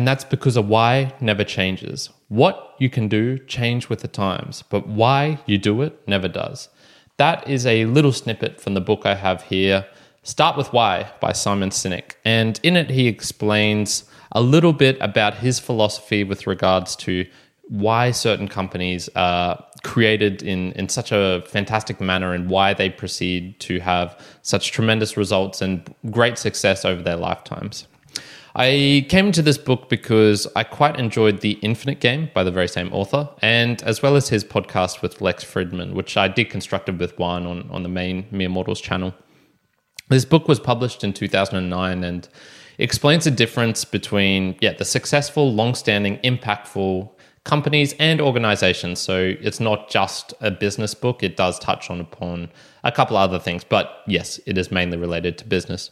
And that's because a why never changes. What you can do change with the times, but why you do it never does. That is a little snippet from the book I have here, Start with Why by Simon Sinek. And in it, he explains a little bit about his philosophy with regards to why certain companies are created in, in such a fantastic manner and why they proceed to have such tremendous results and great success over their lifetimes. I came to this book because I quite enjoyed The Infinite Game by the very same author, and as well as his podcast with Lex Fridman, which I deconstructed with Juan on, on the main Mere Mortals channel. This book was published in 2009 and explains the difference between yeah, the successful, long-standing, impactful companies and organizations. So it's not just a business book, it does touch on upon a couple other things, but yes, it is mainly related to business.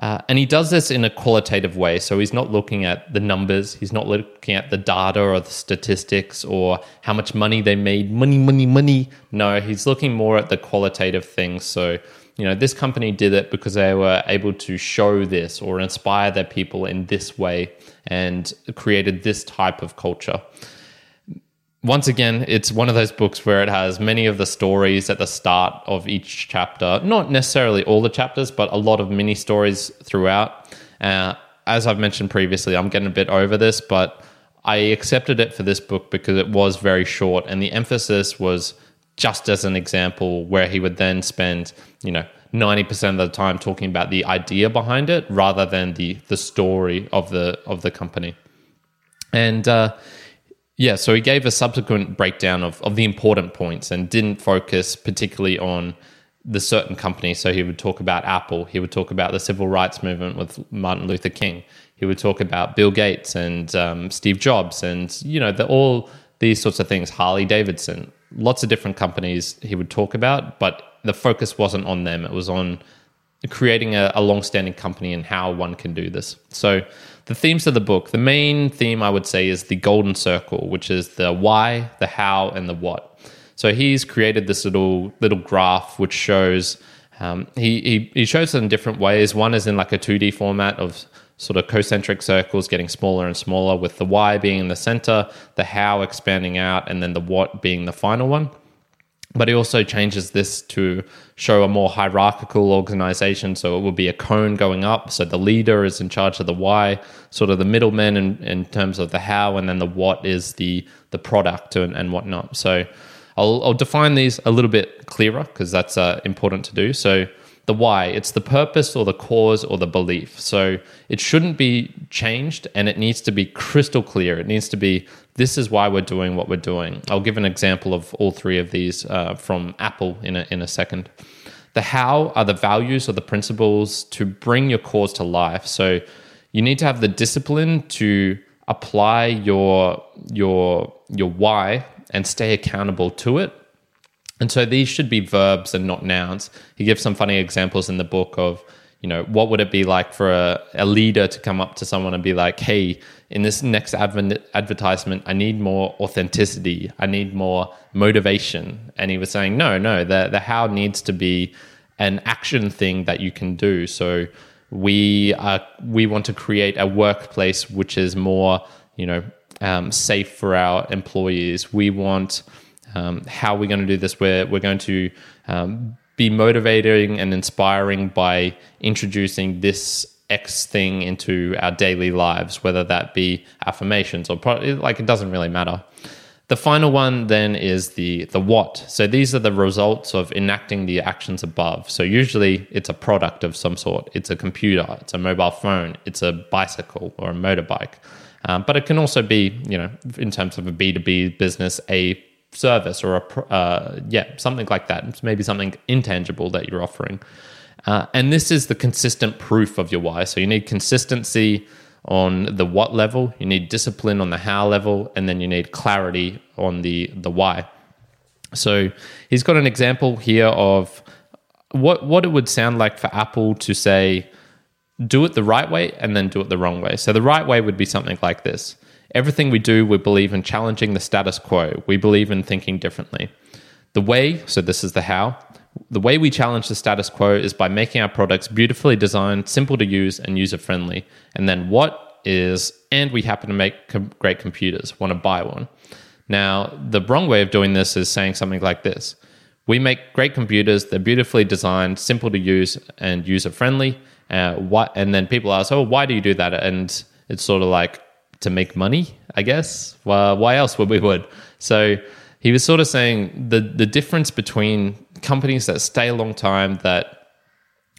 Uh, and he does this in a qualitative way. So he's not looking at the numbers, he's not looking at the data or the statistics or how much money they made. Money, money, money. No, he's looking more at the qualitative things. So, you know, this company did it because they were able to show this or inspire their people in this way and created this type of culture once again, it's one of those books where it has many of the stories at the start of each chapter. Not necessarily all the chapters, but a lot of mini stories throughout. Uh, as I've mentioned previously, I'm getting a bit over this, but I accepted it for this book because it was very short, and the emphasis was just as an example where he would then spend, you know, 90% of the time talking about the idea behind it rather than the the story of the of the company. And uh, yeah, so he gave a subsequent breakdown of, of the important points and didn't focus particularly on the certain companies. So he would talk about Apple, he would talk about the civil rights movement with Martin Luther King, he would talk about Bill Gates and um, Steve Jobs, and you know the, all these sorts of things. Harley Davidson, lots of different companies he would talk about, but the focus wasn't on them; it was on creating a, a long-standing company and how one can do this. So the themes of the book, the main theme I would say is the golden circle, which is the why, the how, and the what. So he's created this little little graph which shows um, he, he he shows it in different ways. One is in like a two D format of sort of concentric circles getting smaller and smaller, with the why being in the center, the how expanding out, and then the what being the final one. But he also changes this to show a more hierarchical organization. So it will be a cone going up. So the leader is in charge of the why, sort of the middleman in, in terms of the how, and then the what is the the product and, and whatnot. So I'll, I'll define these a little bit clearer because that's uh, important to do. So the why, it's the purpose or the cause or the belief. So it shouldn't be changed and it needs to be crystal clear. It needs to be this is why we're doing what we're doing. I'll give an example of all three of these uh, from Apple in a, in a second. The how are the values or the principles to bring your cause to life. So you need to have the discipline to apply your your your why and stay accountable to it. And so these should be verbs and not nouns. He gives some funny examples in the book of you know, what would it be like for a, a leader to come up to someone and be like, hey, in this next adv- advertisement, I need more authenticity. I need more motivation. And he was saying, no, no, the, the how needs to be an action thing that you can do. So we are, we want to create a workplace which is more, you know, um, safe for our employees. We want, um, how are we going to do this? We're, we're going to um, be motivating and inspiring by introducing this X thing into our daily lives, whether that be affirmations or pro- like it doesn't really matter. The final one then is the the what. So these are the results of enacting the actions above. So usually it's a product of some sort. It's a computer, it's a mobile phone, it's a bicycle or a motorbike. Um, but it can also be, you know, in terms of a B two B business, a service or a uh, yeah something like that. It's maybe something intangible that you're offering. Uh, and this is the consistent proof of your why. So you need consistency on the what level, you need discipline on the how level, and then you need clarity on the the why. So he's got an example here of what what it would sound like for Apple to say, do it the right way and then do it the wrong way. So the right way would be something like this. Everything we do, we believe in challenging the status quo. We believe in thinking differently. The way, so this is the how, the way we challenge the status quo is by making our products beautifully designed, simple to use, and user friendly. And then what is, and we happen to make com- great computers, want to buy one. Now, the wrong way of doing this is saying something like this We make great computers, they're beautifully designed, simple to use, and user friendly. Uh, what, and then people ask, Oh, why do you do that? And it's sort of like to make money, I guess. Well, why else would we would? So he was sort of saying the the difference between companies that stay a long time that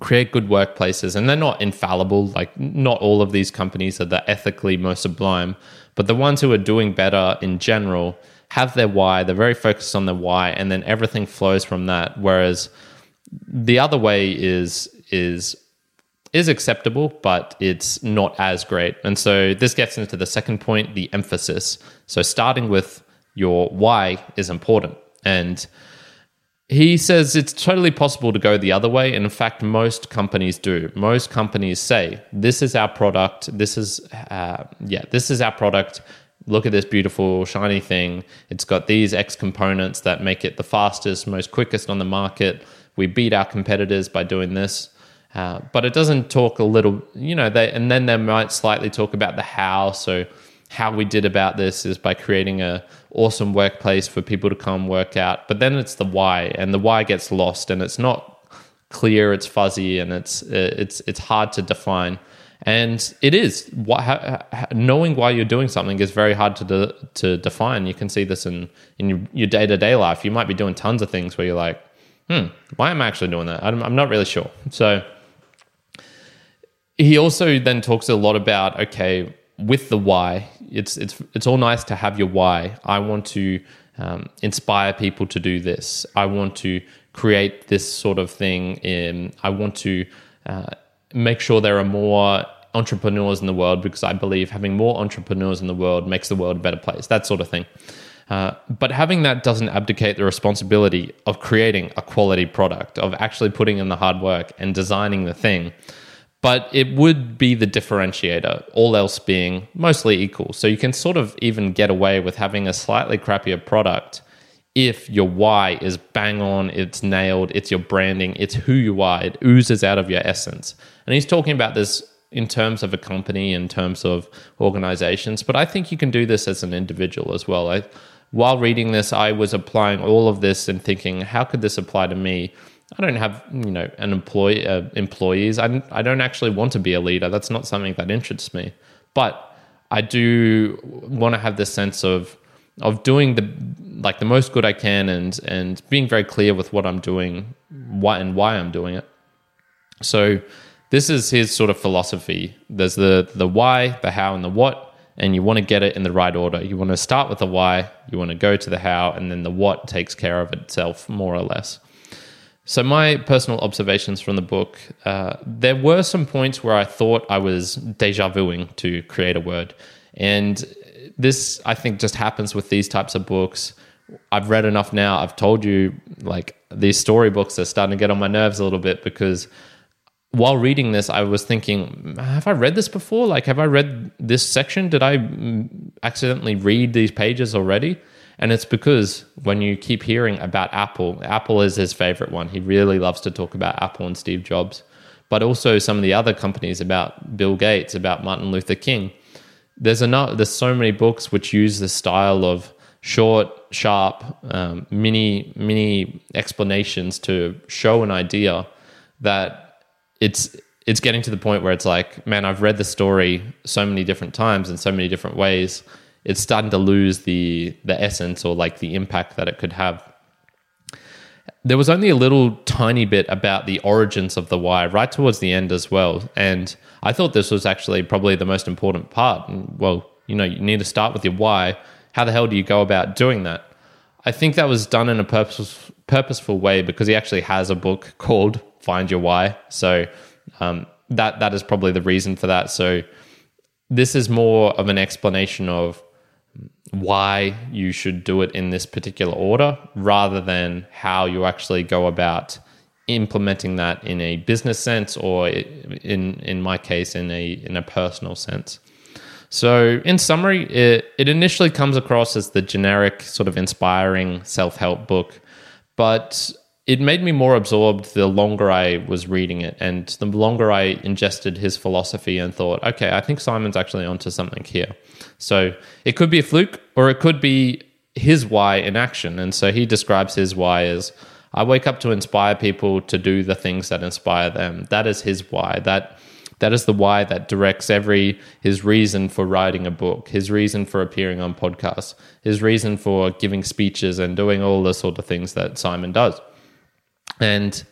create good workplaces and they're not infallible like not all of these companies are the ethically most sublime but the ones who are doing better in general have their why they're very focused on their why and then everything flows from that whereas the other way is is is acceptable but it's not as great and so this gets into the second point the emphasis so starting with your why is important and he says it's totally possible to go the other way. And in fact, most companies do. Most companies say, this is our product. This is, uh, yeah, this is our product. Look at this beautiful, shiny thing. It's got these X components that make it the fastest, most quickest on the market. We beat our competitors by doing this. Uh, but it doesn't talk a little, you know, they, and then they might slightly talk about the how. So, how we did about this is by creating a awesome workplace for people to come work out. But then it's the why, and the why gets lost, and it's not clear. It's fuzzy, and it's it's it's hard to define. And it is what knowing why you're doing something is very hard to de, to define. You can see this in in your day to day life. You might be doing tons of things where you're like, hmm, why am I actually doing that? I'm, I'm not really sure. So he also then talks a lot about okay with the why, it's it's it's all nice to have your why. I want to um, inspire people to do this. I want to create this sort of thing. In I want to uh, make sure there are more entrepreneurs in the world because I believe having more entrepreneurs in the world makes the world a better place. That sort of thing. Uh, but having that doesn't abdicate the responsibility of creating a quality product, of actually putting in the hard work and designing the thing but it would be the differentiator, all else being mostly equal. So you can sort of even get away with having a slightly crappier product if your why is bang on, it's nailed, it's your branding, it's who you are, it oozes out of your essence. And he's talking about this in terms of a company, in terms of organizations, but I think you can do this as an individual as well. I, while reading this, I was applying all of this and thinking, how could this apply to me? I don't have you know an employee uh, employees. I I don't actually want to be a leader. That's not something that interests me. But I do want to have this sense of of doing the like the most good I can and and being very clear with what I'm doing, why and why I'm doing it. So this is his sort of philosophy. There's the the why, the how, and the what, and you want to get it in the right order. You want to start with the why, you want to go to the how, and then the what takes care of itself more or less. So, my personal observations from the book uh, there were some points where I thought I was deja vuing to create a word. And this, I think, just happens with these types of books. I've read enough now. I've told you, like, these storybooks are starting to get on my nerves a little bit because while reading this, I was thinking, have I read this before? Like, have I read this section? Did I mm, accidentally read these pages already? And it's because when you keep hearing about Apple, Apple is his favorite one. He really loves to talk about Apple and Steve Jobs, but also some of the other companies about Bill Gates, about Martin Luther King. There's enough, there's so many books which use the style of short, sharp, um, mini mini explanations to show an idea that it's it's getting to the point where it's like, man, I've read the story so many different times in so many different ways it's starting to lose the the essence or like the impact that it could have. There was only a little tiny bit about the origins of the why right towards the end as well, and I thought this was actually probably the most important part. well, you know, you need to start with your why. How the hell do you go about doing that? I think that was done in a purpose, purposeful way because he actually has a book called Find Your Why. So um, that that is probably the reason for that. So this is more of an explanation of why you should do it in this particular order rather than how you actually go about implementing that in a business sense or in in my case in a in a personal sense. So in summary, it, it initially comes across as the generic sort of inspiring self-help book, but it made me more absorbed the longer I was reading it and the longer I ingested his philosophy and thought, okay, I think Simon's actually onto something here. So it could be a fluke or it could be his why in action. And so he describes his why as I wake up to inspire people to do the things that inspire them. That is his why. That that is the why that directs every his reason for writing a book, his reason for appearing on podcasts, his reason for giving speeches and doing all the sort of things that Simon does. And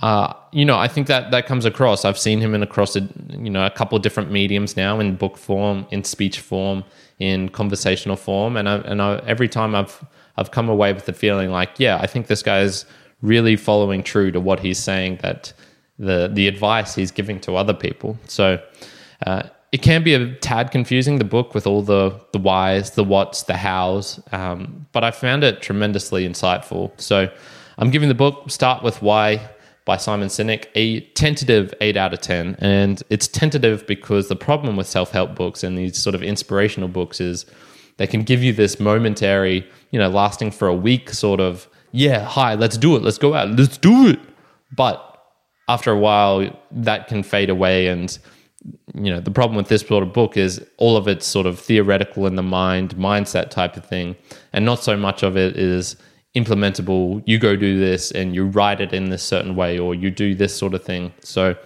uh, you know, I think that that comes across. I've seen him in across a, you know a couple of different mediums now, in book form, in speech form, in conversational form, and I, and I, every time I've I've come away with the feeling like, yeah, I think this guy is really following true to what he's saying that the the advice he's giving to other people. So uh, it can be a tad confusing the book with all the the whys, the whats, the hows, um, but I found it tremendously insightful. So I'm giving the book Start with Why by Simon Sinek a tentative 8 out of 10 and it's tentative because the problem with self-help books and these sort of inspirational books is they can give you this momentary, you know, lasting for a week sort of yeah, hi, let's do it. Let's go out. Let's do it. But after a while that can fade away and you know the problem with this sort of book is all of it's sort of theoretical in the mind mindset type of thing and not so much of it is implementable you go do this and you write it in this certain way or you do this sort of thing so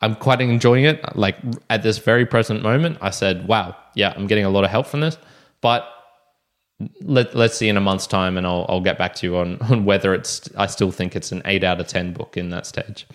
i'm quite enjoying it like at this very present moment i said wow yeah i'm getting a lot of help from this but let, let's see in a month's time and I'll, I'll get back to you on, on whether it's I still think it's an 8 out of 10 book in that stage.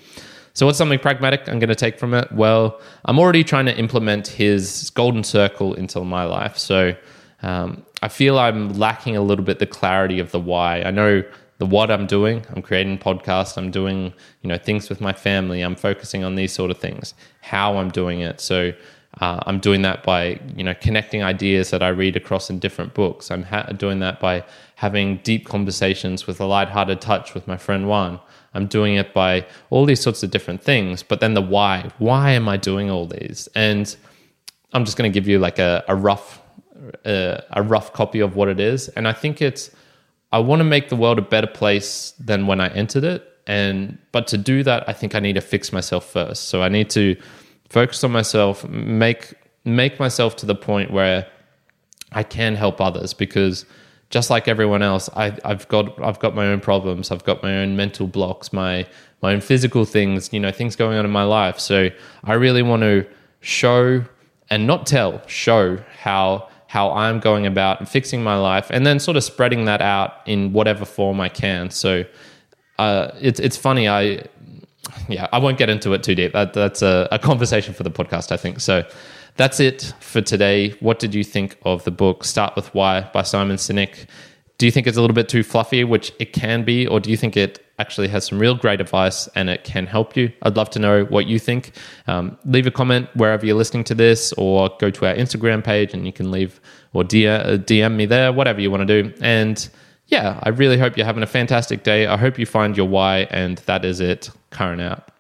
So what's something pragmatic I'm going to take from it? Well, I'm already trying to implement his golden circle into my life. So um, I feel I'm lacking a little bit the clarity of the why. I know the what I'm doing. I'm creating podcasts. I'm doing you know things with my family. I'm focusing on these sort of things. How I'm doing it. So uh, I'm doing that by you know connecting ideas that I read across in different books. I'm ha- doing that by having deep conversations with a light-hearted touch with my friend Juan. I'm doing it by all these sorts of different things. But then the why. Why am I doing all these? And I'm just going to give you like a, a rough uh, a rough copy of what it is. And I think it's I want to make the world a better place than when I entered it. And but to do that, I think I need to fix myself first. So I need to focus on myself, make make myself to the point where I can help others because just like everyone else, I, have got I've got my own problems. I've got my own mental blocks, my my own physical things, you know, things going on in my life. So I really want to show and not tell, show how how I'm going about fixing my life, and then sort of spreading that out in whatever form I can. So uh, it's it's funny. I yeah, I won't get into it too deep. That, that's a, a conversation for the podcast, I think. So that's it for today. What did you think of the book Start with Why by Simon Sinek? Do you think it's a little bit too fluffy, which it can be, or do you think it actually has some real great advice and it can help you? I'd love to know what you think. Um, leave a comment wherever you're listening to this, or go to our Instagram page and you can leave or DM, DM me there, whatever you want to do. And yeah, I really hope you're having a fantastic day. I hope you find your why, and that is it. Kyrin out.